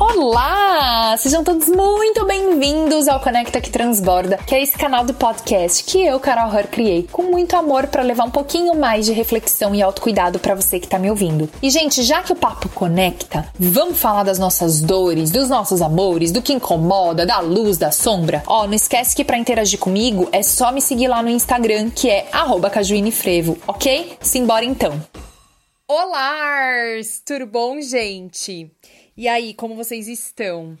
Olá! Sejam todos muito bem-vindos ao Conecta que Transborda, que é esse canal do podcast que eu, Carol Hur, criei com muito amor para levar um pouquinho mais de reflexão e autocuidado para você que tá me ouvindo. E, gente, já que o papo conecta, vamos falar das nossas dores, dos nossos amores, do que incomoda, da luz, da sombra? Ó, não esquece que para interagir comigo é só me seguir lá no Instagram, que é cajuinefrevo, ok? Simbora então! Olá! Tudo bom, gente? E aí, como vocês estão?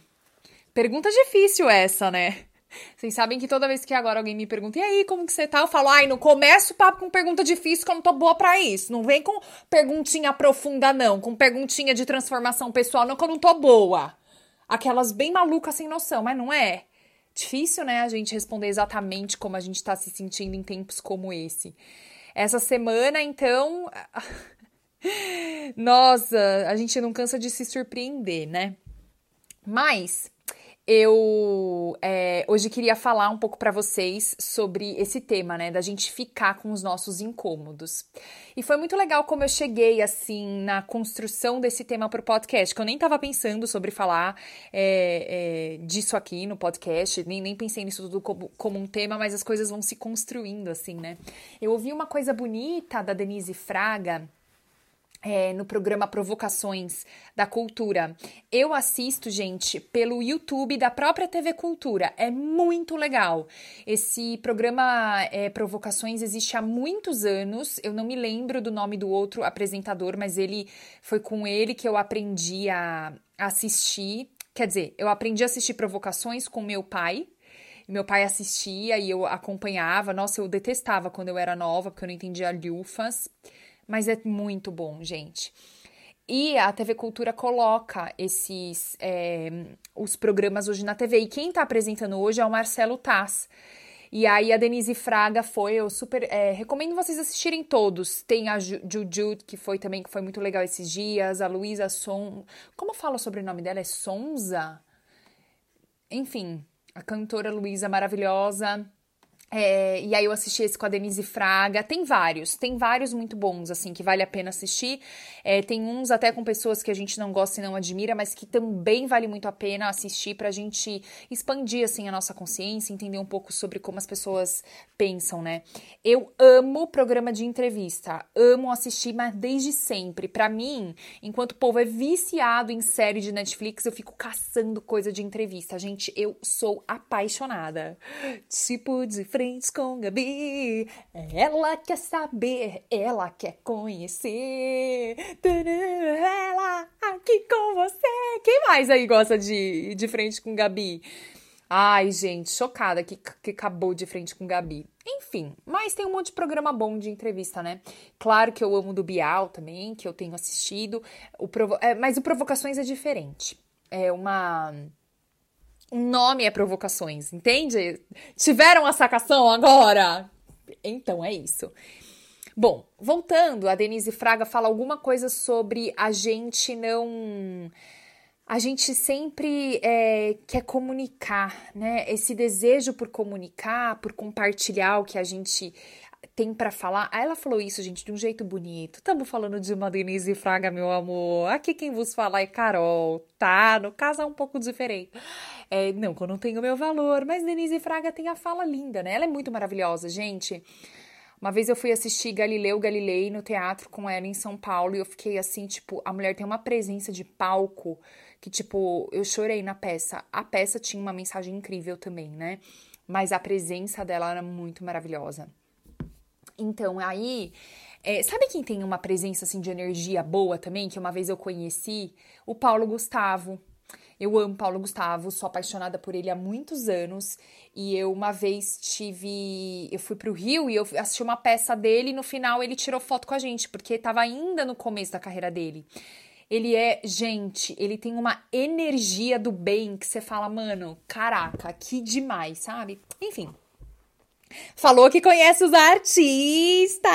Pergunta difícil essa, né? Vocês sabem que toda vez que agora alguém me pergunta, e aí, como que você tá? Eu falo, ai, não começa o papo com pergunta difícil que eu não tô boa pra isso. Não vem com perguntinha profunda, não. Com perguntinha de transformação pessoal, não, que eu não tô boa. Aquelas bem malucas sem noção, mas não é? Difícil, né, a gente responder exatamente como a gente tá se sentindo em tempos como esse. Essa semana, então. Nossa, a gente não cansa de se surpreender, né? Mas eu é, hoje queria falar um pouco para vocês sobre esse tema, né, da gente ficar com os nossos incômodos. E foi muito legal como eu cheguei assim na construção desse tema para o podcast, que eu nem estava pensando sobre falar é, é, disso aqui no podcast, nem, nem pensei nisso tudo como, como um tema, mas as coisas vão se construindo assim, né? Eu ouvi uma coisa bonita da Denise Fraga é, no programa Provocações da Cultura. Eu assisto, gente, pelo YouTube da própria TV Cultura. É muito legal. Esse programa é, Provocações existe há muitos anos. Eu não me lembro do nome do outro apresentador, mas ele foi com ele que eu aprendi a assistir. Quer dizer, eu aprendi a assistir Provocações com meu pai, meu pai assistia e eu acompanhava. Nossa, eu detestava quando eu era nova, porque eu não entendia lufas mas é muito bom, gente. E a TV Cultura coloca esses é, os programas hoje na TV. E quem está apresentando hoje é o Marcelo Taz. E aí a Denise Fraga foi, eu super é, recomendo vocês assistirem todos. Tem a Juju, que foi também, que foi muito legal esses dias, a Luísa Son. Como fala o nome dela? É Sonza? Enfim, a cantora Luísa maravilhosa. É, e aí eu assisti esse com a Denise Fraga. Tem vários, tem vários muito bons, assim, que vale a pena assistir. É, tem uns até com pessoas que a gente não gosta e não admira, mas que também vale muito a pena assistir pra gente expandir, assim, a nossa consciência, entender um pouco sobre como as pessoas pensam, né? Eu amo programa de entrevista, amo assistir, mas desde sempre. Para mim, enquanto o povo é viciado em série de Netflix, eu fico caçando coisa de entrevista. Gente, eu sou apaixonada. Tipo de frente com Gabi. Ela quer saber, ela quer conhecer. Ela aqui com você. Quem mais aí gosta de, de frente com Gabi? Ai, gente, chocada que, que acabou de frente com Gabi. Enfim, mas tem um monte de programa bom de entrevista, né? Claro que eu amo do Bial também, que eu tenho assistido. O Provo é, mas o Provocações é diferente. É uma um nome é provocações, entende? Tiveram a sacação agora? Então é isso. Bom, voltando, a Denise Fraga fala alguma coisa sobre a gente não. A gente sempre é, quer comunicar, né? Esse desejo por comunicar, por compartilhar o que a gente tem para falar. Aí ela falou isso, gente, de um jeito bonito. Estamos falando de uma Denise Fraga, meu amor. Aqui quem vos fala é Carol, tá? No caso é um pouco diferente. É, não, que eu não tenho meu valor, mas Denise Fraga tem a fala linda, né? Ela é muito maravilhosa, gente. Uma vez eu fui assistir Galileu Galilei no teatro com ela em São Paulo e eu fiquei assim, tipo, a mulher tem uma presença de palco que, tipo, eu chorei na peça. A peça tinha uma mensagem incrível também, né? Mas a presença dela era muito maravilhosa. Então, aí, é, sabe quem tem uma presença assim de energia boa também, que uma vez eu conheci? O Paulo Gustavo. Eu amo Paulo Gustavo, sou apaixonada por ele há muitos anos. E eu uma vez tive. Eu fui pro Rio e eu assisti uma peça dele e no final ele tirou foto com a gente, porque estava ainda no começo da carreira dele. Ele é, gente, ele tem uma energia do bem que você fala, mano, caraca, que demais, sabe? Enfim, Falou que conhece os artistas!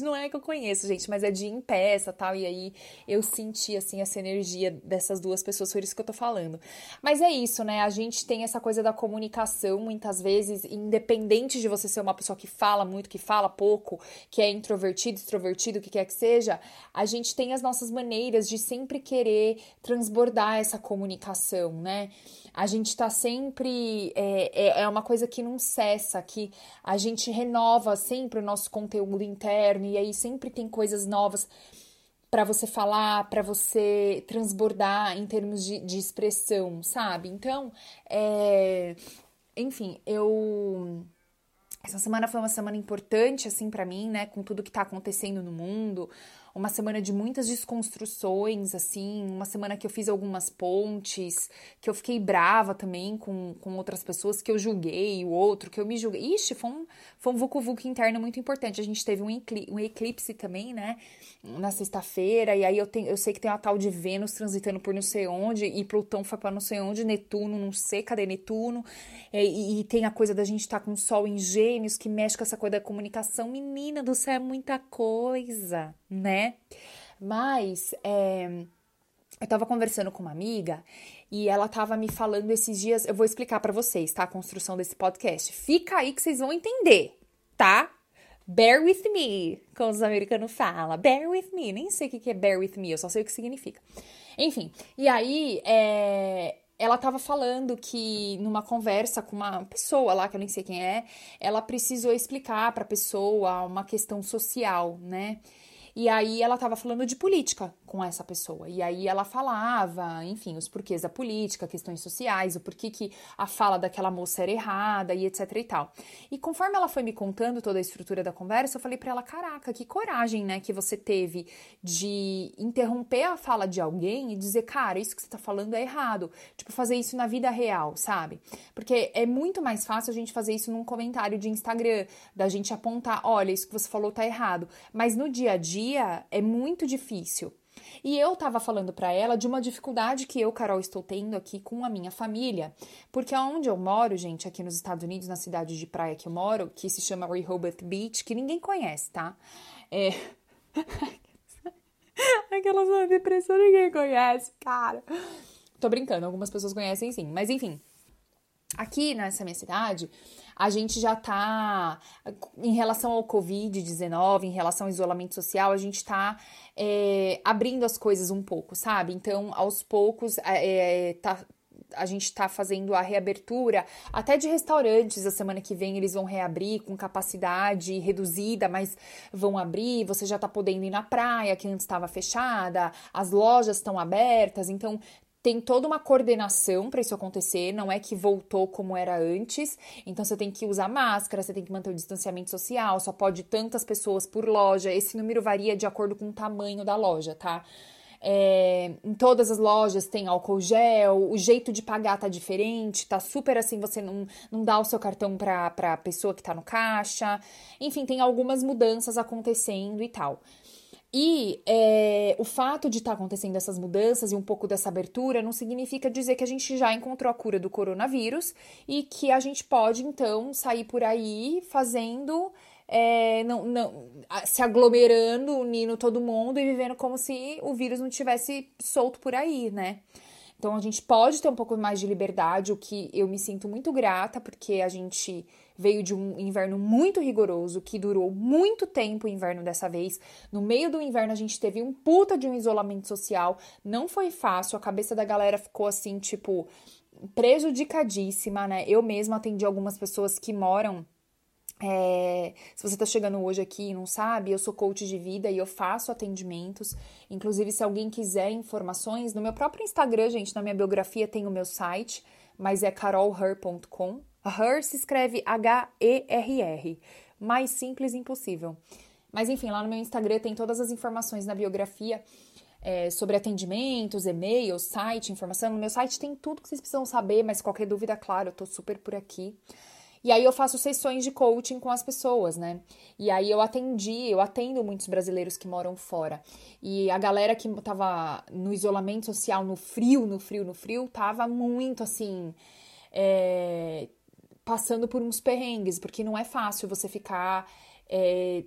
Não é que eu conheço, gente, mas é de em peça tal. E aí eu senti, assim, essa energia dessas duas pessoas, por isso que eu tô falando. Mas é isso, né? A gente tem essa coisa da comunicação, muitas vezes, independente de você ser uma pessoa que fala muito, que fala pouco, que é introvertido, extrovertido, o que quer que seja, a gente tem as nossas maneiras de sempre querer transbordar essa comunicação, né? A gente tá sempre. É, é, é uma coisa que não cessa, que a gente renova sempre o nosso conteúdo interno e aí sempre tem coisas novas para você falar, para você transbordar em termos de, de expressão, sabe? Então, é, enfim, eu essa semana foi uma semana importante assim para mim, né, com tudo que tá acontecendo no mundo, uma semana de muitas desconstruções, assim, uma semana que eu fiz algumas pontes, que eu fiquei brava também com, com outras pessoas, que eu julguei o outro, que eu me julguei. Ixi, foi um, foi um vucu-vucu interno muito importante. A gente teve um, eclipse, um eclipse também, né, na sexta-feira, e aí eu, tenho, eu sei que tem uma tal de Vênus transitando por não sei onde, e Plutão foi para não sei onde, Netuno, não sei cadê Netuno, e, e tem a coisa da gente estar tá com o Sol em Gêmeos, que mexe com essa coisa da comunicação. Menina do céu, é muita coisa, né? Mas é, eu tava conversando com uma amiga e ela tava me falando esses dias. Eu vou explicar para vocês, tá? A construção desse podcast. Fica aí que vocês vão entender, tá? Bear with me, como os americanos falam. Bear with me. Nem sei o que é bear with me, eu só sei o que significa. Enfim, e aí é, ela estava falando que numa conversa com uma pessoa lá, que eu nem sei quem é, ela precisou explicar para a pessoa uma questão social, né? E aí ela estava falando de política com essa pessoa. E aí ela falava, enfim, os porquês da política, questões sociais, o porquê que a fala daquela moça era errada e etc e tal. E conforme ela foi me contando toda a estrutura da conversa, eu falei para ela, caraca, que coragem, né, que você teve de interromper a fala de alguém e dizer, cara, isso que você tá falando é errado. Tipo, fazer isso na vida real, sabe? Porque é muito mais fácil a gente fazer isso num comentário de Instagram, da gente apontar, olha, isso que você falou tá errado. Mas no dia a dia é muito difícil. E eu tava falando para ela de uma dificuldade que eu, Carol, estou tendo aqui com a minha família, porque onde eu moro, gente, aqui nos Estados Unidos, na cidade de praia que eu moro, que se chama Rehoboth Beach, que ninguém conhece, tá? É... Aquela zona de depressão ninguém conhece, cara. Tô brincando, algumas pessoas conhecem sim, mas enfim. Aqui nessa minha cidade, a gente já tá, em relação ao Covid-19, em relação ao isolamento social, a gente tá é, abrindo as coisas um pouco, sabe? Então, aos poucos, é, tá, a gente está fazendo a reabertura até de restaurantes. A semana que vem eles vão reabrir com capacidade reduzida, mas vão abrir. Você já está podendo ir na praia, que antes estava fechada, as lojas estão abertas. Então, tem toda uma coordenação para isso acontecer, não é que voltou como era antes. Então você tem que usar máscara, você tem que manter o distanciamento social, só pode tantas pessoas por loja. Esse número varia de acordo com o tamanho da loja, tá? É, em todas as lojas tem álcool gel, o jeito de pagar tá diferente, tá super assim, você não, não dá o seu cartão pra, pra pessoa que tá no caixa. Enfim, tem algumas mudanças acontecendo e tal. E é, o fato de estar tá acontecendo essas mudanças e um pouco dessa abertura não significa dizer que a gente já encontrou a cura do coronavírus e que a gente pode, então, sair por aí fazendo. É, não, não, se aglomerando, unindo todo mundo e vivendo como se o vírus não tivesse solto por aí, né? Então a gente pode ter um pouco mais de liberdade, o que eu me sinto muito grata, porque a gente veio de um inverno muito rigoroso, que durou muito tempo o inverno dessa vez. No meio do inverno a gente teve um puta de um isolamento social, não foi fácil, a cabeça da galera ficou assim, tipo, prejudicadíssima, né? Eu mesma atendi algumas pessoas que moram é, se você está chegando hoje aqui e não sabe, eu sou coach de vida e eu faço atendimentos. Inclusive, se alguém quiser informações, no meu próprio Instagram, gente, na minha biografia tem o meu site, mas é carolher.com. Her se escreve H-E-R-R. Mais simples impossível. Mas enfim, lá no meu Instagram tem todas as informações na biografia é, sobre atendimentos, e-mails, site, informação. No meu site tem tudo que vocês precisam saber, mas qualquer dúvida, claro, eu tô super por aqui. E aí eu faço sessões de coaching com as pessoas, né? E aí eu atendi, eu atendo muitos brasileiros que moram fora. E a galera que tava no isolamento social, no frio, no frio, no frio, tava muito assim. É, passando por uns perrengues, porque não é fácil você ficar. É,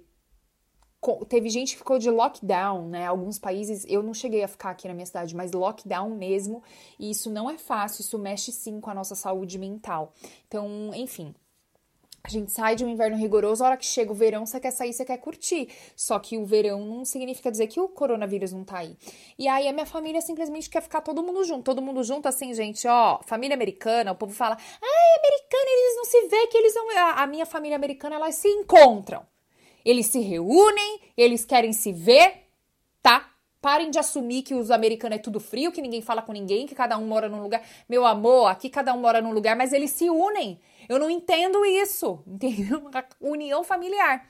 teve gente que ficou de lockdown, né? Alguns países, eu não cheguei a ficar aqui na minha cidade, mas lockdown mesmo, e isso não é fácil, isso mexe sim com a nossa saúde mental. Então, enfim, a gente sai de um inverno rigoroso, a hora que chega o verão, você quer sair, você quer curtir. Só que o verão não significa dizer que o coronavírus não tá aí. E aí a minha família simplesmente quer ficar todo mundo junto. Todo mundo junto, assim, gente, ó, família americana, o povo fala, ai, americana, eles não se vê que eles não. A minha família americana, elas se encontram. Eles se reúnem, eles querem se ver, tá? Parem de assumir que os americanos é tudo frio, que ninguém fala com ninguém, que cada um mora num lugar. Meu amor, aqui cada um mora num lugar, mas eles se unem. Eu não entendo isso, entendeu? união familiar.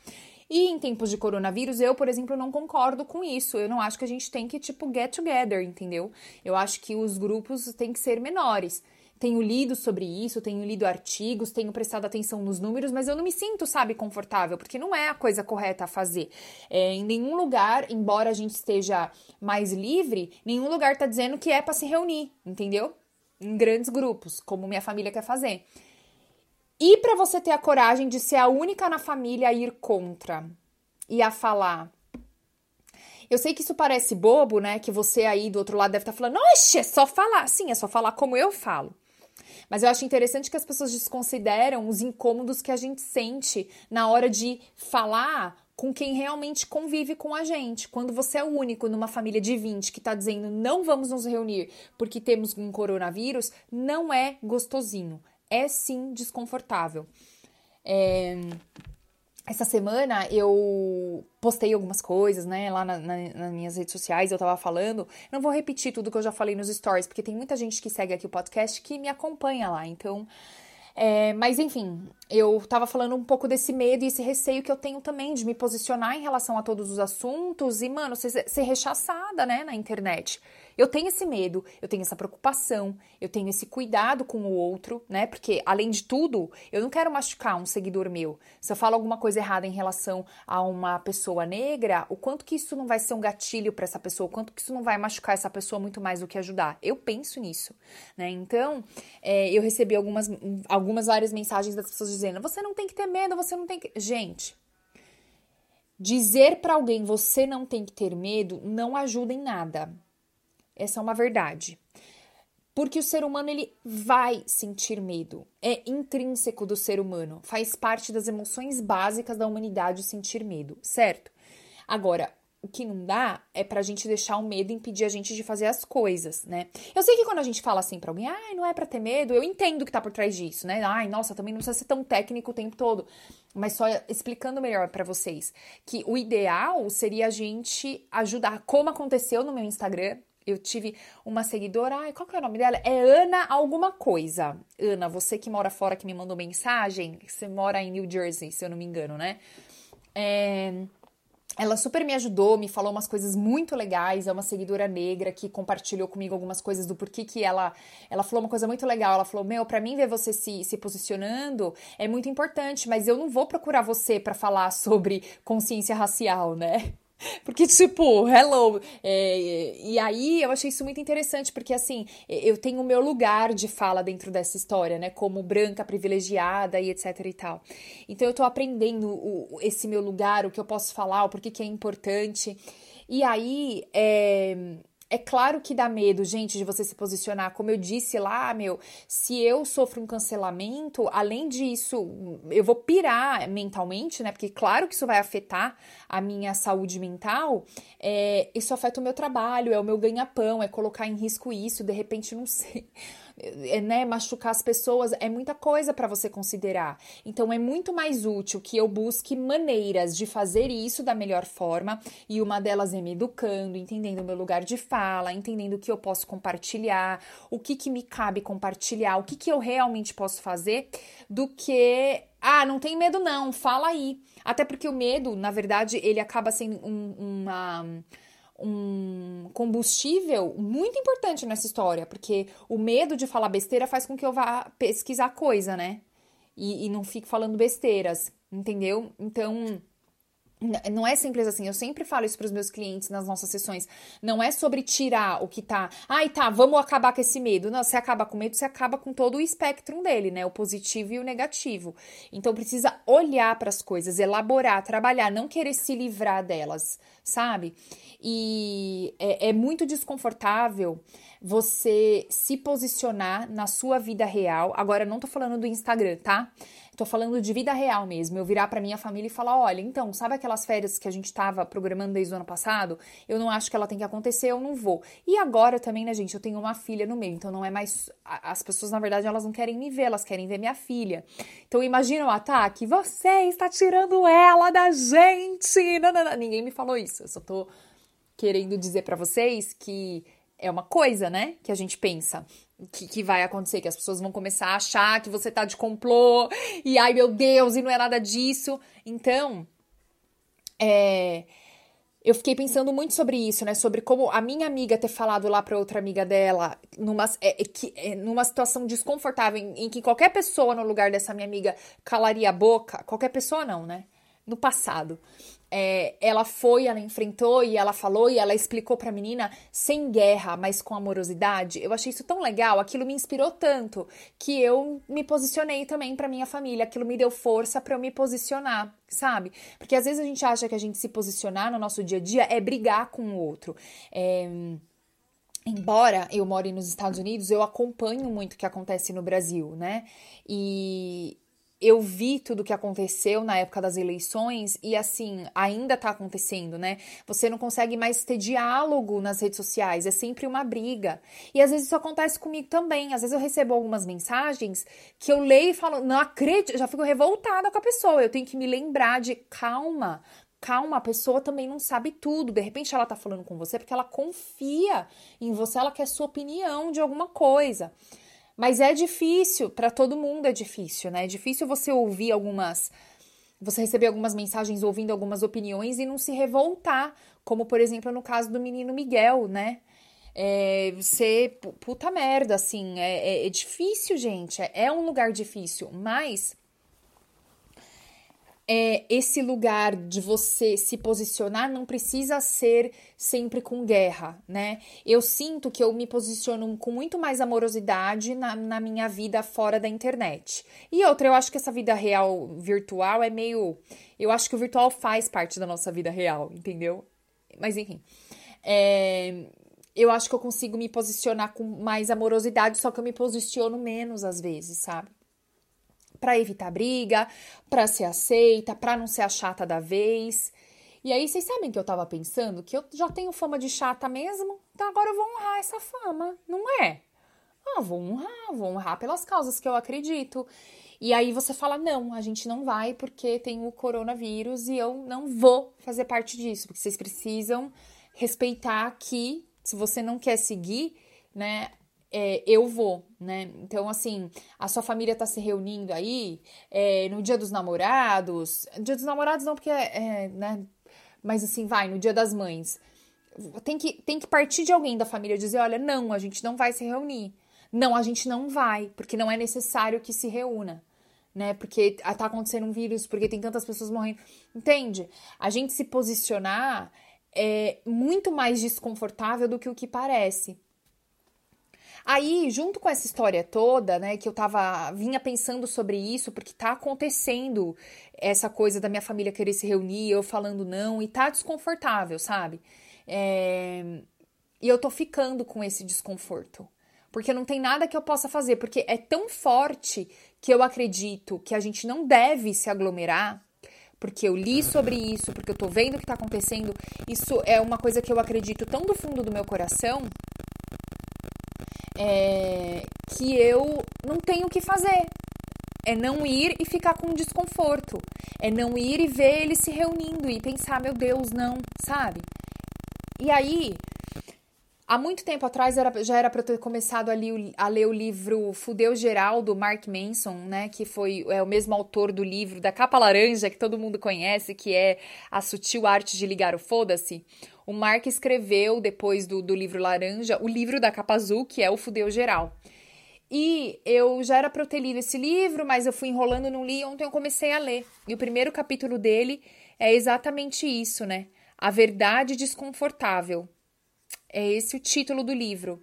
E em tempos de coronavírus, eu, por exemplo, não concordo com isso. Eu não acho que a gente tem que, tipo, get together, entendeu? Eu acho que os grupos têm que ser menores tenho lido sobre isso, tenho lido artigos, tenho prestado atenção nos números, mas eu não me sinto, sabe, confortável, porque não é a coisa correta a fazer. É, em nenhum lugar, embora a gente esteja mais livre, nenhum lugar tá dizendo que é para se reunir, entendeu? Em grandes grupos, como minha família quer fazer. E para você ter a coragem de ser a única na família a ir contra e a falar. Eu sei que isso parece bobo, né? Que você aí do outro lado deve estar tá falando, oxe, é só falar. Sim, é só falar como eu falo. Mas eu acho interessante que as pessoas desconsideram os incômodos que a gente sente na hora de falar com quem realmente convive com a gente. Quando você é o único numa família de 20 que está dizendo não vamos nos reunir porque temos um coronavírus, não é gostosinho. É sim desconfortável. É... Essa semana eu postei algumas coisas, né, lá na, na, nas minhas redes sociais, eu tava falando. Não vou repetir tudo que eu já falei nos stories, porque tem muita gente que segue aqui o podcast que me acompanha lá. Então, é, mas enfim, eu tava falando um pouco desse medo e esse receio que eu tenho também de me posicionar em relação a todos os assuntos e, mano, ser, ser rechaçada, né, na internet. Eu tenho esse medo, eu tenho essa preocupação, eu tenho esse cuidado com o outro, né? Porque, além de tudo, eu não quero machucar um seguidor meu. Se eu falo alguma coisa errada em relação a uma pessoa negra, o quanto que isso não vai ser um gatilho para essa pessoa, o quanto que isso não vai machucar essa pessoa muito mais do que ajudar. Eu penso nisso, né? Então, é, eu recebi algumas, algumas várias mensagens das pessoas dizendo: você não tem que ter medo, você não tem que. Gente. Dizer para alguém você não tem que ter medo não ajuda em nada. Essa é uma verdade. Porque o ser humano ele vai sentir medo. É intrínseco do ser humano. Faz parte das emoções básicas da humanidade sentir medo, certo? Agora, que não dá é pra gente deixar o medo impedir a gente de fazer as coisas, né? Eu sei que quando a gente fala assim pra alguém, ai, não é pra ter medo, eu entendo que tá por trás disso, né? Ai, nossa, também não precisa ser tão técnico o tempo todo. Mas só explicando melhor para vocês que o ideal seria a gente ajudar, como aconteceu no meu Instagram, eu tive uma seguidora, ai, qual que é o nome dela? É Ana alguma coisa. Ana, você que mora fora, que me mandou mensagem, você mora em New Jersey, se eu não me engano, né? É, ela super me ajudou, me falou umas coisas muito legais. É uma seguidora negra que compartilhou comigo algumas coisas do porquê que ela. Ela falou uma coisa muito legal. Ela falou: Meu, para mim ver você se, se posicionando é muito importante, mas eu não vou procurar você para falar sobre consciência racial, né? Porque, tipo, hello. É, e aí eu achei isso muito interessante, porque assim, eu tenho o meu lugar de fala dentro dessa história, né? Como branca, privilegiada e etc e tal. Então eu tô aprendendo o, esse meu lugar, o que eu posso falar, o porquê que é importante. E aí, é, é claro que dá medo, gente, de você se posicionar. Como eu disse lá, meu, se eu sofro um cancelamento, além disso, eu vou pirar mentalmente, né? Porque claro que isso vai afetar a minha saúde mental. É, isso afeta o meu trabalho, é o meu ganha-pão, é colocar em risco isso, de repente, não sei né, machucar as pessoas, é muita coisa para você considerar. Então é muito mais útil que eu busque maneiras de fazer isso da melhor forma, e uma delas é me educando, entendendo o meu lugar de fala, entendendo o que eu posso compartilhar, o que, que me cabe compartilhar, o que, que eu realmente posso fazer, do que ah, não tem medo não, fala aí. Até porque o medo, na verdade, ele acaba sendo um, uma um combustível muito importante nessa história, porque o medo de falar besteira faz com que eu vá pesquisar coisa, né? E, e não fique falando besteiras, entendeu? Então, não é simples assim, eu sempre falo isso para os meus clientes nas nossas sessões. Não é sobre tirar o que tá. Ai, tá, vamos acabar com esse medo. Não, você acaba com medo, você acaba com todo o espectro dele, né? O positivo e o negativo. Então precisa olhar para as coisas, elaborar, trabalhar, não querer se livrar delas, sabe? E é, é muito desconfortável você se posicionar na sua vida real. Agora, não tô falando do Instagram, tá? Tô falando de vida real mesmo. Eu virar para minha família e falar: olha, então, sabe aquelas férias que a gente tava programando desde o ano passado? Eu não acho que ela tem que acontecer, eu não vou. E agora também, né, gente? Eu tenho uma filha no meio, então não é mais. As pessoas, na verdade, elas não querem me ver, elas querem ver minha filha. Então imagina o ataque: você está tirando ela da gente! Não, não, não. Ninguém me falou isso. Eu só tô querendo dizer para vocês que é uma coisa, né? Que a gente pensa que, que, vai acontecer, que as pessoas vão começar a achar que você tá de complô, e ai meu Deus, e não é nada disso. Então, é, eu fiquei pensando muito sobre isso, né? Sobre como a minha amiga ter falado lá pra outra amiga dela, numa, é, é, que, é, numa situação desconfortável, em, em que qualquer pessoa no lugar dessa minha amiga calaria a boca, qualquer pessoa não, né? No passado é, ela foi, ela enfrentou e ela falou e ela explicou para a menina sem guerra, mas com amorosidade. Eu achei isso tão legal, aquilo me inspirou tanto que eu me posicionei também para minha família. Aquilo me deu força para eu me posicionar, sabe? Porque às vezes a gente acha que a gente se posicionar no nosso dia a dia é brigar com o outro. É embora eu more nos Estados Unidos, eu acompanho muito o que acontece no Brasil, né? E, eu vi tudo o que aconteceu na época das eleições e assim, ainda tá acontecendo, né? Você não consegue mais ter diálogo nas redes sociais, é sempre uma briga. E às vezes isso acontece comigo também. Às vezes eu recebo algumas mensagens que eu leio e falo, não acredito, já fico revoltada com a pessoa. Eu tenho que me lembrar de calma, calma, a pessoa também não sabe tudo. De repente ela tá falando com você porque ela confia em você, ela quer sua opinião de alguma coisa. Mas é difícil, para todo mundo é difícil, né? É difícil você ouvir algumas. Você receber algumas mensagens ouvindo algumas opiniões e não se revoltar, como por exemplo no caso do menino Miguel, né? É, você, puta merda, assim, é, é, é difícil, gente, é, é um lugar difícil, mas é, esse lugar de você se posicionar não precisa ser sempre com guerra, né? Eu sinto que eu me posiciono com muito mais amorosidade na, na minha vida fora da internet. E outra, eu acho que essa vida real virtual é meio. Eu acho que o virtual faz parte da nossa vida real, entendeu? Mas enfim. É, eu acho que eu consigo me posicionar com mais amorosidade, só que eu me posiciono menos às vezes, sabe? Para evitar briga, para ser aceita, para não ser a chata da vez. E aí, vocês sabem que eu tava pensando que eu já tenho fama de chata mesmo, então agora eu vou honrar essa fama, não é? Ah, vou honrar, vou honrar pelas causas que eu acredito. E aí você fala: não, a gente não vai porque tem o coronavírus e eu não vou fazer parte disso, porque vocês precisam respeitar que se você não quer seguir, né, é, eu vou, né? Então, assim, a sua família tá se reunindo aí é, no dia dos namorados. Dia dos namorados não, porque é, é, né? Mas assim, vai, no dia das mães. Tem que, tem que partir de alguém da família dizer: olha, não, a gente não vai se reunir. Não, a gente não vai, porque não é necessário que se reúna. Né, porque tá acontecendo um vírus, porque tem tantas pessoas morrendo. Entende? A gente se posicionar é muito mais desconfortável do que o que parece. Aí, junto com essa história toda, né, que eu tava vinha pensando sobre isso, porque tá acontecendo essa coisa da minha família querer se reunir, eu falando não, e tá desconfortável, sabe? É... E eu tô ficando com esse desconforto. Porque não tem nada que eu possa fazer, porque é tão forte que eu acredito que a gente não deve se aglomerar, porque eu li sobre isso, porque eu tô vendo o que tá acontecendo. Isso é uma coisa que eu acredito tão do fundo do meu coração é, que eu não tenho o que fazer. É não ir e ficar com desconforto. É não ir e ver eles se reunindo e pensar, meu Deus, não, sabe? E aí, há muito tempo atrás era, já era para eu ter começado a, li, a, ler o livro Fudeu Geral, do Mark Manson, né? Que foi é, o mesmo autor do livro da capa laranja, que todo mundo conhece, que é A Sutil Arte de Ligar o Foda-se. O Mark escreveu, depois do, do livro Laranja, o livro da capa azul, que é o Fudeu Geral. E eu já era para eu ter lido esse livro, mas eu fui enrolando, não li. Ontem eu comecei a ler. E o primeiro capítulo dele é exatamente isso, né? A verdade desconfortável. É esse o título do livro.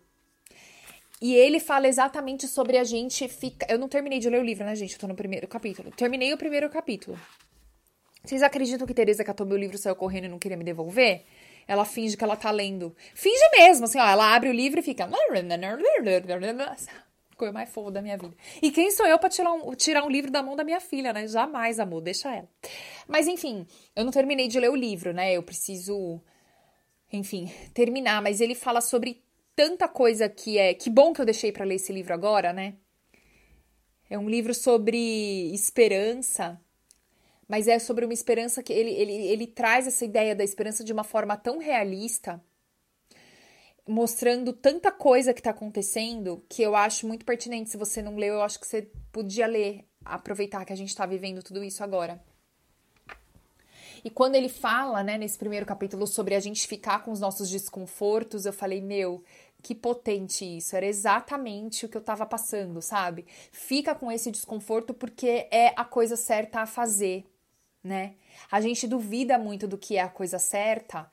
E ele fala exatamente sobre a gente ficar. Eu não terminei de ler o livro, né, gente? Eu tô no primeiro capítulo. Terminei o primeiro capítulo. Vocês acreditam que Teresa catou meu livro, saiu correndo e não queria me devolver? Ela finge que ela tá lendo. Finge mesmo, assim, ó. Ela abre o livro e fica. Coisa mais fofa da minha vida. E quem sou eu pra tirar um, tirar um livro da mão da minha filha, né? Jamais, amor, deixa ela. Mas enfim, eu não terminei de ler o livro, né? Eu preciso, enfim, terminar. Mas ele fala sobre tanta coisa que é. Que bom que eu deixei para ler esse livro agora, né? É um livro sobre esperança mas é sobre uma esperança que ele, ele, ele traz essa ideia da esperança de uma forma tão realista, mostrando tanta coisa que está acontecendo, que eu acho muito pertinente. Se você não leu, eu acho que você podia ler, aproveitar que a gente está vivendo tudo isso agora. E quando ele fala, né, nesse primeiro capítulo, sobre a gente ficar com os nossos desconfortos, eu falei, meu, que potente isso. Era exatamente o que eu tava passando, sabe? Fica com esse desconforto porque é a coisa certa a fazer né? A gente duvida muito do que é a coisa certa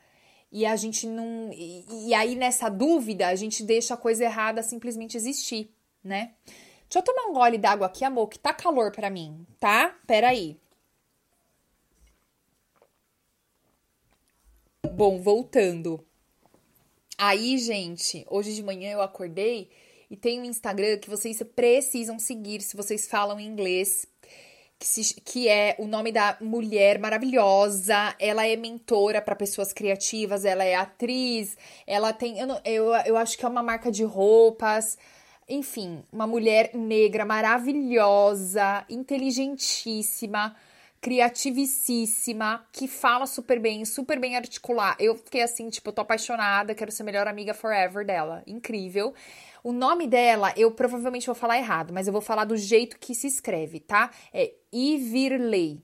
e a gente não. E, e aí nessa dúvida a gente deixa a coisa errada simplesmente existir, né? Deixa eu tomar um gole d'água aqui, amor, que tá calor para mim, tá? Peraí. Bom, voltando. Aí, gente, hoje de manhã eu acordei e tem um Instagram que vocês precisam seguir se vocês falam inglês que, se, que é o nome da mulher maravilhosa. Ela é mentora para pessoas criativas, ela é atriz, ela tem. Eu, eu, eu acho que é uma marca de roupas. Enfim, uma mulher negra maravilhosa, inteligentíssima, criativicíssima, que fala super bem, super bem articular. Eu fiquei assim, tipo, eu tô apaixonada, quero ser melhor amiga forever dela. Incrível. O nome dela, eu provavelmente vou falar errado, mas eu vou falar do jeito que se escreve, tá? É Ivirley.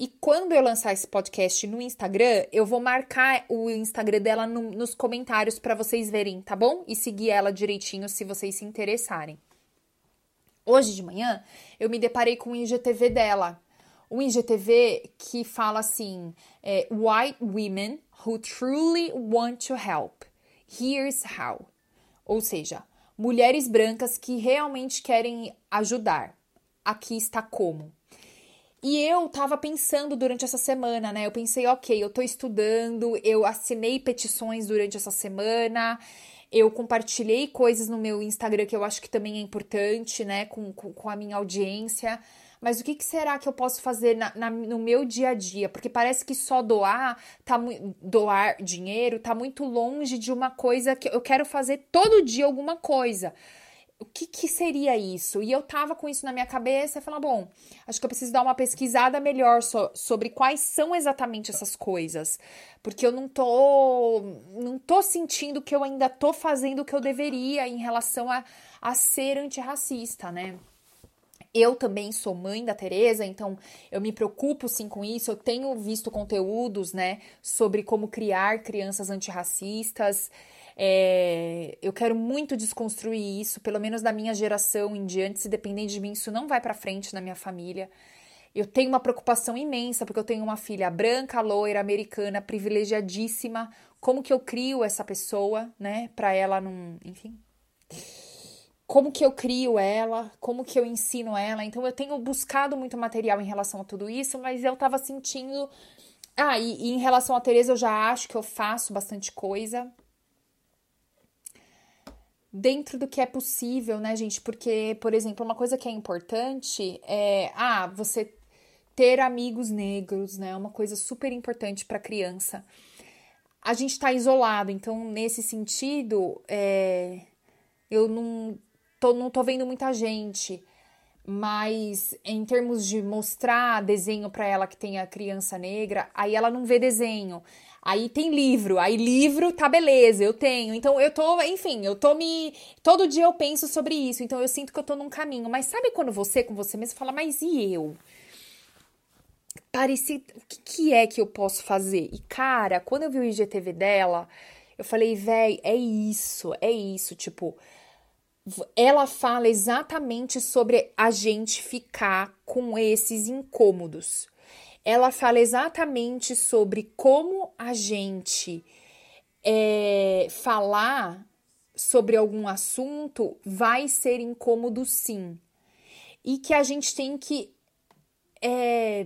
E quando eu lançar esse podcast no Instagram, eu vou marcar o Instagram dela no, nos comentários para vocês verem, tá bom? E seguir ela direitinho se vocês se interessarem. Hoje de manhã, eu me deparei com o IGTV dela. Um IGTV que fala assim: é, White women who truly want to help. Here's how. Ou seja, mulheres brancas que realmente querem ajudar. Aqui está como. E eu tava pensando durante essa semana, né? Eu pensei, ok, eu tô estudando, eu assinei petições durante essa semana, eu compartilhei coisas no meu Instagram que eu acho que também é importante, né? Com, com, com a minha audiência mas o que, que será que eu posso fazer na, na, no meu dia a dia? Porque parece que só doar, tá, doar dinheiro tá muito longe de uma coisa que eu quero fazer todo dia alguma coisa o que, que, seria isso? E eu tava com isso na minha cabeça e falar, bom, acho que eu preciso dar uma pesquisada melhor so, sobre quais são exatamente essas coisas. Porque eu não tô. não tô sentindo que eu ainda tô fazendo o que eu deveria em relação a, a ser antirracista, né? Eu também sou mãe da Teresa, então eu me preocupo sim com isso. Eu tenho visto conteúdos, né, sobre como criar crianças antirracistas. É, eu quero muito desconstruir isso, pelo menos da minha geração em diante. Se depender de mim, isso não vai para frente na minha família. Eu tenho uma preocupação imensa porque eu tenho uma filha branca, loira, americana, privilegiadíssima. Como que eu crio essa pessoa, né, para ela não, enfim como que eu crio ela, como que eu ensino ela. Então eu tenho buscado muito material em relação a tudo isso, mas eu tava sentindo. Ah, e, e em relação a Tereza, eu já acho que eu faço bastante coisa. Dentro do que é possível, né, gente? Porque, por exemplo, uma coisa que é importante é. Ah, você ter amigos negros, né? É uma coisa super importante para criança. A gente está isolado, então, nesse sentido, é, eu não tô, não tô vendo muita gente. Mas em termos de mostrar desenho para ela que tem a criança negra, aí ela não vê desenho. Aí tem livro, aí livro tá beleza, eu tenho. Então eu tô, enfim, eu tô me. Todo dia eu penso sobre isso, então eu sinto que eu tô num caminho. Mas sabe quando você, com você mesmo, fala, mas e eu? Parece. O que, que é que eu posso fazer? E cara, quando eu vi o IGTV dela, eu falei, véi, é isso, é isso. Tipo, ela fala exatamente sobre a gente ficar com esses incômodos. ela fala exatamente sobre como a gente é, falar sobre algum assunto vai ser incômodo sim. E que a gente tem que é,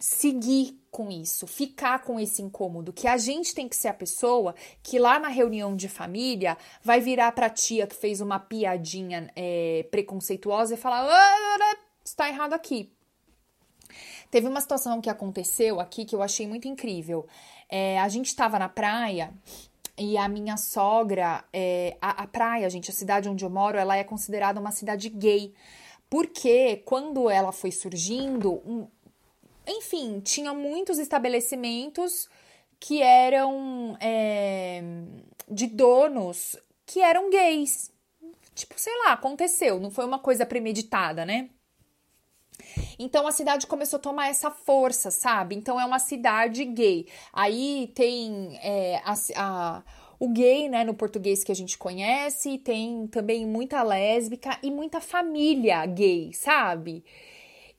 seguir com isso, ficar com esse incômodo, que a gente tem que ser a pessoa que lá na reunião de família vai virar pra tia que fez uma piadinha é, preconceituosa e falar: ah, está errado aqui. Teve uma situação que aconteceu aqui que eu achei muito incrível. É, a gente estava na praia e a minha sogra, é, a, a, praia, gente, a cidade onde eu moro, ela é considerada uma cidade gay. Porque quando ela foi surgindo, um, enfim, tinha muitos estabelecimentos que eram é, de donos que eram gays. Tipo, sei lá, aconteceu, não foi uma coisa premeditada, né? Então a cidade começou a tomar essa força, sabe? Então é uma cidade gay. Aí tem é, a, a, o gay, né, no português que a gente conhece, tem também muita lésbica e muita família gay, sabe?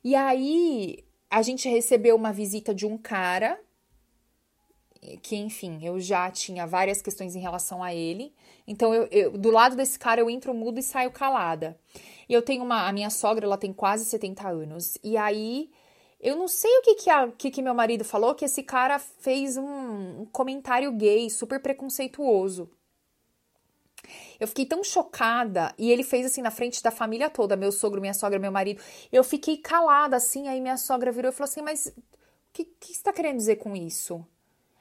E aí a gente recebeu uma visita de um cara que, enfim, eu já tinha várias questões em relação a ele. Então, eu, eu, do lado desse cara, eu entro mudo e saio calada. E eu tenho uma. A minha sogra, ela tem quase 70 anos. E aí, eu não sei o que que, a, que, que meu marido falou, que esse cara fez um, um comentário gay super preconceituoso. Eu fiquei tão chocada e ele fez assim na frente da família toda, meu sogro, minha sogra, meu marido. Eu fiquei calada assim, aí minha sogra virou e falou assim: "Mas o que, que está querendo dizer com isso?"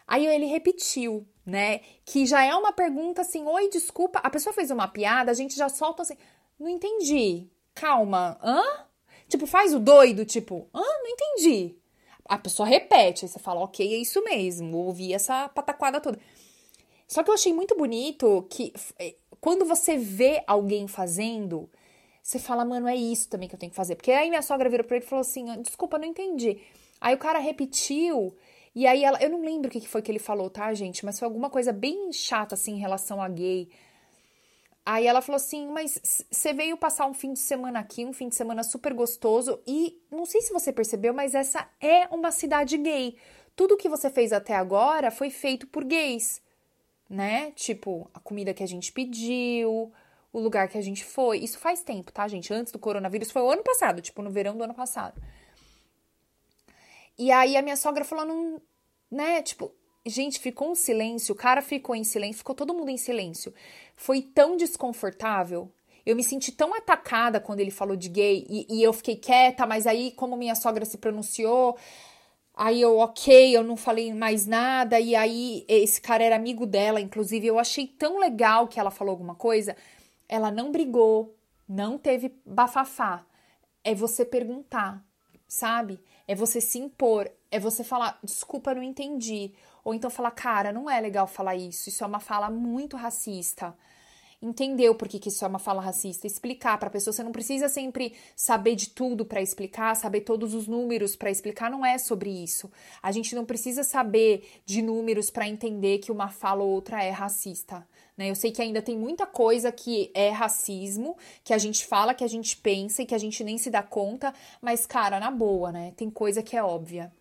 Aí ele repetiu, né? Que já é uma pergunta assim: "Oi, desculpa". A pessoa fez uma piada, a gente já solta assim: não entendi. Calma. Hã? Tipo, faz o doido, tipo, hã? Não entendi. A pessoa repete, aí você fala, ok, é isso mesmo, ouvi essa pataquada toda. Só que eu achei muito bonito que é, quando você vê alguém fazendo, você fala, mano, é isso também que eu tenho que fazer. Porque aí minha sogra virou pra ele e falou assim: desculpa, não entendi. Aí o cara repetiu, e aí ela. Eu não lembro o que foi que ele falou, tá, gente? Mas foi alguma coisa bem chata, assim, em relação a gay. Aí ela falou assim: Mas você veio passar um fim de semana aqui, um fim de semana super gostoso, e não sei se você percebeu, mas essa é uma cidade gay. Tudo que você fez até agora foi feito por gays, né? Tipo, a comida que a gente pediu, o lugar que a gente foi. Isso faz tempo, tá, gente? Antes do coronavírus, foi o ano passado, tipo, no verão do ano passado. E aí a minha sogra falou, não, né? Tipo, Gente, ficou um silêncio, o cara ficou em silêncio, ficou todo mundo em silêncio. Foi tão desconfortável. Eu me senti tão atacada quando ele falou de gay e, e eu fiquei quieta, mas aí, como minha sogra se pronunciou, aí eu, ok, eu não falei mais nada. E aí, esse cara era amigo dela, inclusive. Eu achei tão legal que ela falou alguma coisa. Ela não brigou, não teve bafafá. É você perguntar, sabe? É você se impor, é você falar, desculpa, não entendi. Ou então falar, cara, não é legal falar isso, isso é uma fala muito racista. Entendeu por que, que isso é uma fala racista? Explicar para a pessoa. Você não precisa sempre saber de tudo para explicar, saber todos os números para explicar. Não é sobre isso. A gente não precisa saber de números para entender que uma fala ou outra é racista. Né? Eu sei que ainda tem muita coisa que é racismo, que a gente fala, que a gente pensa e que a gente nem se dá conta, mas, cara, na boa, né? Tem coisa que é óbvia.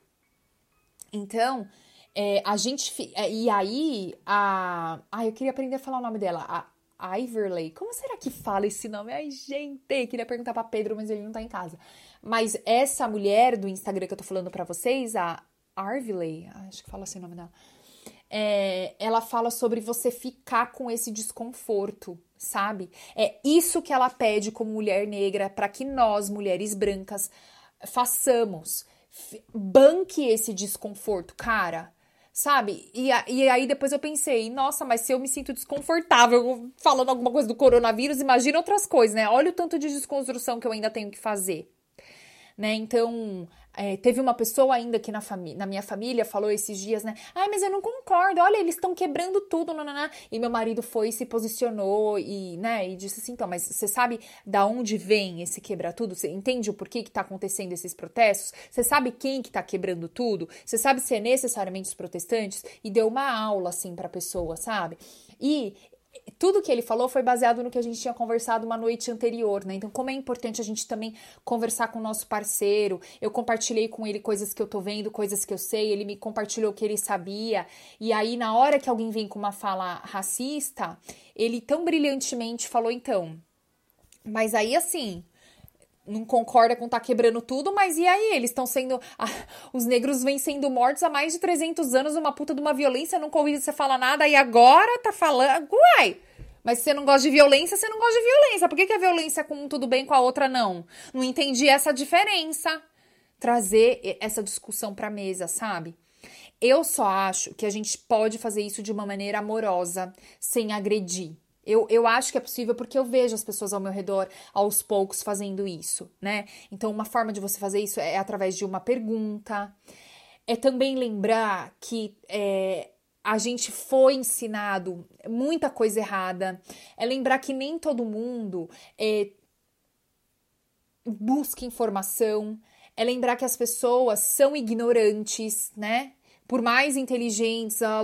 Então, é, a gente. É, e aí, a. Ah, eu queria aprender a falar o nome dela. A Iverley. Como será que fala esse nome? Ai, gente, queria perguntar para Pedro, mas ele não tá em casa. Mas essa mulher do Instagram que eu tô falando para vocês, a Arviley, acho que fala assim o nome dela. É, ela fala sobre você ficar com esse desconforto, sabe? É isso que ela pede como mulher negra para que nós, mulheres brancas, façamos. Banque esse desconforto, cara sabe? E, e aí depois eu pensei, nossa, mas se eu me sinto desconfortável falando alguma coisa do coronavírus, imagina outras coisas, né? Olha o tanto de desconstrução que eu ainda tenho que fazer. Né? Então, é, teve uma pessoa ainda aqui na, na minha família falou esses dias, né? Ai, mas eu não concordo, olha, eles estão quebrando tudo, nananá. E meu marido foi e se posicionou e, né, e disse assim: então, mas você sabe da onde vem esse quebrar tudo? Você entende o porquê que tá acontecendo esses protestos? Você sabe quem que tá quebrando tudo? Você sabe se é necessariamente os protestantes? E deu uma aula, assim, pra pessoa, sabe? E tudo que ele falou foi baseado no que a gente tinha conversado uma noite anterior, né? Então, como é importante a gente também conversar com o nosso parceiro. Eu compartilhei com ele coisas que eu tô vendo, coisas que eu sei, ele me compartilhou o que ele sabia. E aí, na hora que alguém vem com uma fala racista, ele tão brilhantemente falou: então, mas aí assim, não concorda com tá quebrando tudo, mas e aí? Eles estão sendo. Ah, os negros vêm sendo mortos há mais de 300 anos, uma puta de uma violência, nunca ouvi você falar nada, e agora tá falando. Uai! Mas se você não gosta de violência, você não gosta de violência. Por que, que a violência com um tudo bem, com a outra não? Não entendi essa diferença. Trazer essa discussão pra mesa, sabe? Eu só acho que a gente pode fazer isso de uma maneira amorosa, sem agredir. Eu, eu acho que é possível porque eu vejo as pessoas ao meu redor aos poucos fazendo isso, né? Então, uma forma de você fazer isso é através de uma pergunta. É também lembrar que é, a gente foi ensinado muita coisa errada. É lembrar que nem todo mundo é, busca informação. É lembrar que as pessoas são ignorantes, né? Por mais inteligentes, ah,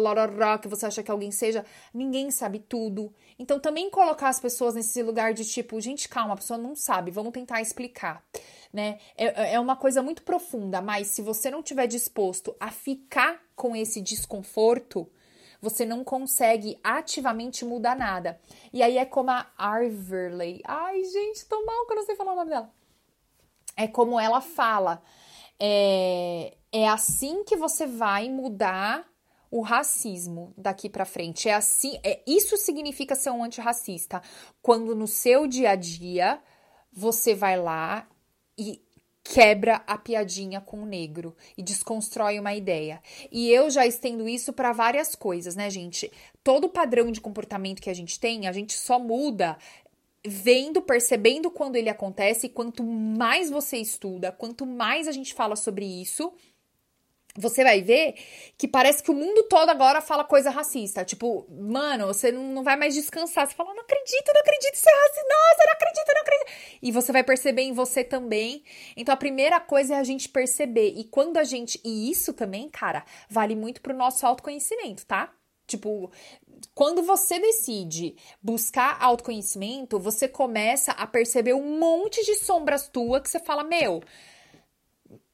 que você acha que alguém seja, ninguém sabe tudo. Então, também colocar as pessoas nesse lugar de tipo, gente, calma, a pessoa não sabe, vamos tentar explicar, né? É, é uma coisa muito profunda, mas se você não tiver disposto a ficar com esse desconforto, você não consegue ativamente mudar nada. E aí é como a Arverley. Ai, gente, tô mal que eu não sei falar o nome dela. É como ela fala. É, é assim que você vai mudar o racismo daqui para frente. É assim, é isso significa ser um antirracista. Quando no seu dia a dia você vai lá e quebra a piadinha com o negro e desconstrói uma ideia. E eu já estendo isso para várias coisas, né, gente? Todo padrão de comportamento que a gente tem, a gente só muda vendo, percebendo quando ele acontece, quanto mais você estuda, quanto mais a gente fala sobre isso, você vai ver que parece que o mundo todo agora fala coisa racista. Tipo, mano, você não vai mais descansar. Você fala, não acredito, não acredito, isso é racista. Nossa, não acredito, não acredito. E você vai perceber em você também. Então, a primeira coisa é a gente perceber. E quando a gente. E isso também, cara, vale muito pro nosso autoconhecimento, tá? Tipo, quando você decide buscar autoconhecimento, você começa a perceber um monte de sombras tuas que você fala, meu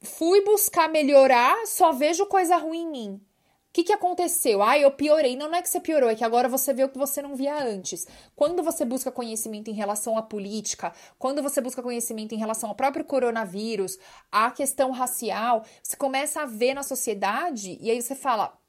fui buscar melhorar, só vejo coisa ruim em mim. O que, que aconteceu? Ah, eu piorei. Não, não é que você piorou, é que agora você vê o que você não via antes. Quando você busca conhecimento em relação à política, quando você busca conhecimento em relação ao próprio coronavírus, à questão racial, você começa a ver na sociedade e aí você fala: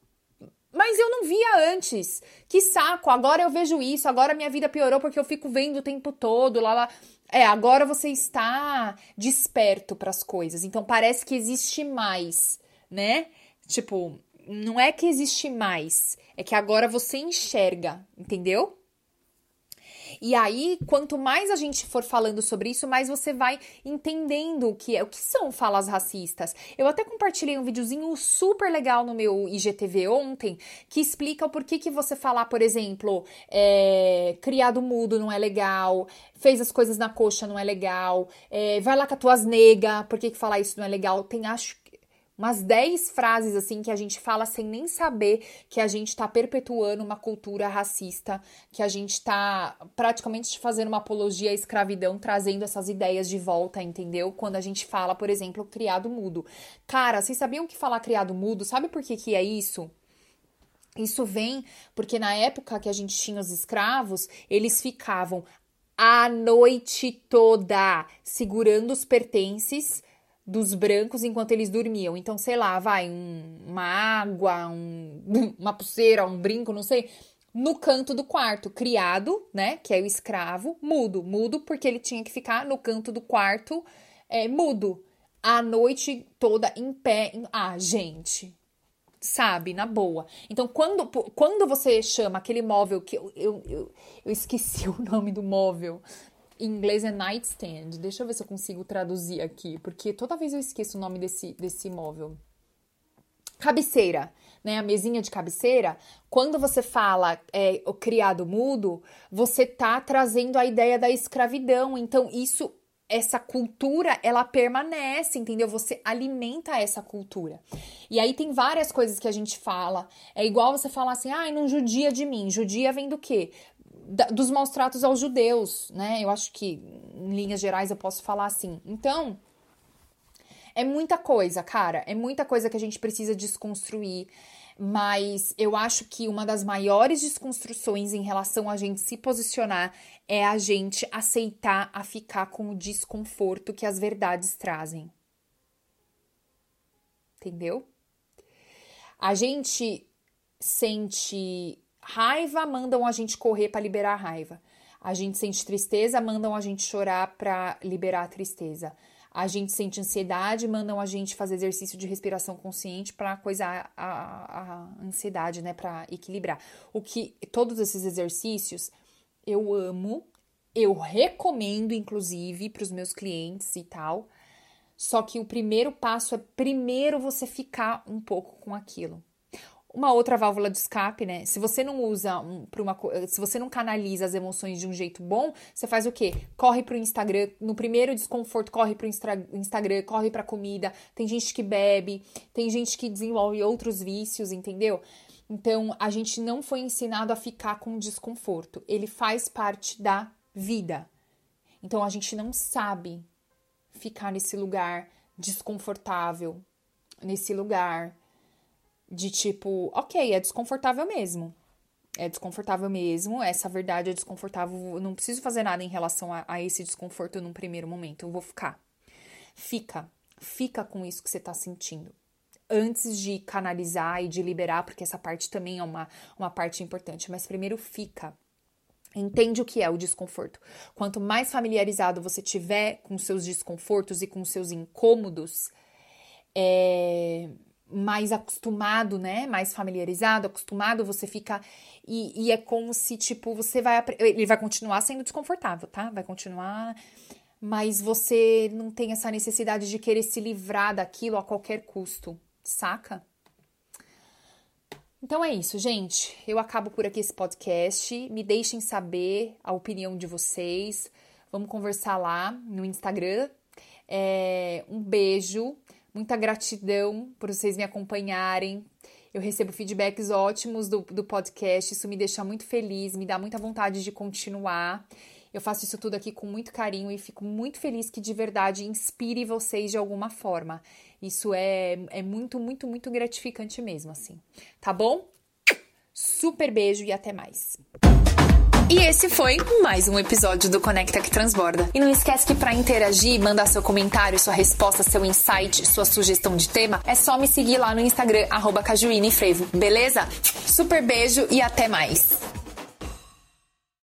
mas eu não via antes. Que saco, agora eu vejo isso, agora minha vida piorou porque eu fico vendo o tempo todo, lá, lá. É, agora você está desperto para as coisas. Então parece que existe mais, né? Tipo, não é que existe mais, é que agora você enxerga, entendeu? E aí, quanto mais a gente for falando sobre isso, mais você vai entendendo o que é, o que são falas racistas. Eu até compartilhei um videozinho super legal no meu IGTV ontem que explica o porquê que você falar, por exemplo, é, criado mudo não é legal, fez as coisas na coxa não é legal, é, vai lá com as tuas nega, por que, que falar isso não é legal? Tem, acho umas 10 frases assim que a gente fala sem nem saber que a gente está perpetuando uma cultura racista, que a gente está praticamente fazendo uma apologia à escravidão, trazendo essas ideias de volta, entendeu? Quando a gente fala, por exemplo, criado mudo. Cara, vocês sabiam que falar criado mudo, sabe por que, que é isso? Isso vem porque na época que a gente tinha os escravos, eles ficavam a noite toda segurando os pertences dos brancos enquanto eles dormiam. Então, sei lá, vai um, uma água, um, uma pulseira, um brinco, não sei, no canto do quarto, criado, né, que é o escravo, mudo, mudo porque ele tinha que ficar no canto do quarto, é, mudo, a noite toda em pé. Em... Ah, gente, sabe, na boa. Então, quando, quando você chama aquele móvel que eu, eu, eu, eu esqueci o nome do móvel, em inglês é nightstand. Deixa eu ver se eu consigo traduzir aqui, porque toda vez eu esqueço o nome desse, desse imóvel. Cabeceira, né? A mesinha de cabeceira. Quando você fala é, o criado mudo, você tá trazendo a ideia da escravidão. Então, isso essa cultura, ela permanece, entendeu? Você alimenta essa cultura. E aí tem várias coisas que a gente fala. É igual você falar assim, ai, ah, não judia de mim. Judia vem do quê? Da, dos maus tratos aos judeus, né? Eu acho que, em linhas gerais, eu posso falar assim. Então, é muita coisa, cara. É muita coisa que a gente precisa desconstruir. Mas eu acho que uma das maiores desconstruções em relação a gente se posicionar é a gente aceitar a ficar com o desconforto que as verdades trazem. Entendeu? A gente sente raiva, mandam a gente correr para liberar a raiva. A gente sente tristeza, mandam a gente chorar para liberar a tristeza. A gente sente ansiedade, mandam a gente fazer exercício de respiração consciente para coisar a, a, ansiedade, né, para equilibrar. O que todos esses exercícios eu amo, eu recomendo inclusive para os meus clientes e tal. Só que o primeiro passo é primeiro você ficar um pouco com aquilo uma outra válvula de escape, né? Se você não usa um, para uma se você não canaliza as emoções de um jeito bom, você faz o quê? Corre pro Instagram, no primeiro desconforto, corre pro Instagram, corre pra comida. Tem gente que bebe, tem gente que desenvolve outros vícios, entendeu? Então, a gente não foi ensinado a ficar com desconforto. Ele faz parte da vida. Então, a gente não sabe ficar nesse lugar desconfortável, nesse lugar de tipo, ok, é desconfortável mesmo. É desconfortável mesmo, essa verdade é desconfortável. Não preciso fazer nada em relação a, a esse desconforto num primeiro momento. Eu vou ficar. Fica. Fica com isso que você tá sentindo. Antes de canalizar e de liberar, porque essa parte também é uma, uma parte importante. Mas primeiro fica. Entende o que é o desconforto. Quanto mais familiarizado você tiver com seus desconfortos e com seus incômodos, é, mais acostumado, né? Mais familiarizado, acostumado, você fica. E, e, é como se, tipo, você vai. Ele vai continuar sendo desconfortável, tá? Vai continuar. Mas você não tem essa necessidade de querer se livrar daquilo a qualquer custo, saca? Então é isso, gente. Eu acabo por aqui esse podcast. Me deixem saber a opinião de vocês. Vamos conversar lá no Instagram. É, um beijo. Muita gratidão por vocês me acompanharem. Eu recebo feedbacks ótimos do, do podcast, isso me deixa muito feliz, me dá muita vontade de continuar. Eu faço isso tudo aqui com muito carinho e fico muito feliz que de verdade inspire vocês de alguma forma. Isso é, é muito, muito, muito gratificante mesmo, assim. Tá bom? Super beijo e até mais. E esse foi mais um episódio do Conecta que Transborda. E não esquece que para interagir, mandar seu comentário, sua resposta, seu insight, sua sugestão de tema, é só me seguir lá no Instagram, arroba Frevo, beleza? Super beijo e até mais!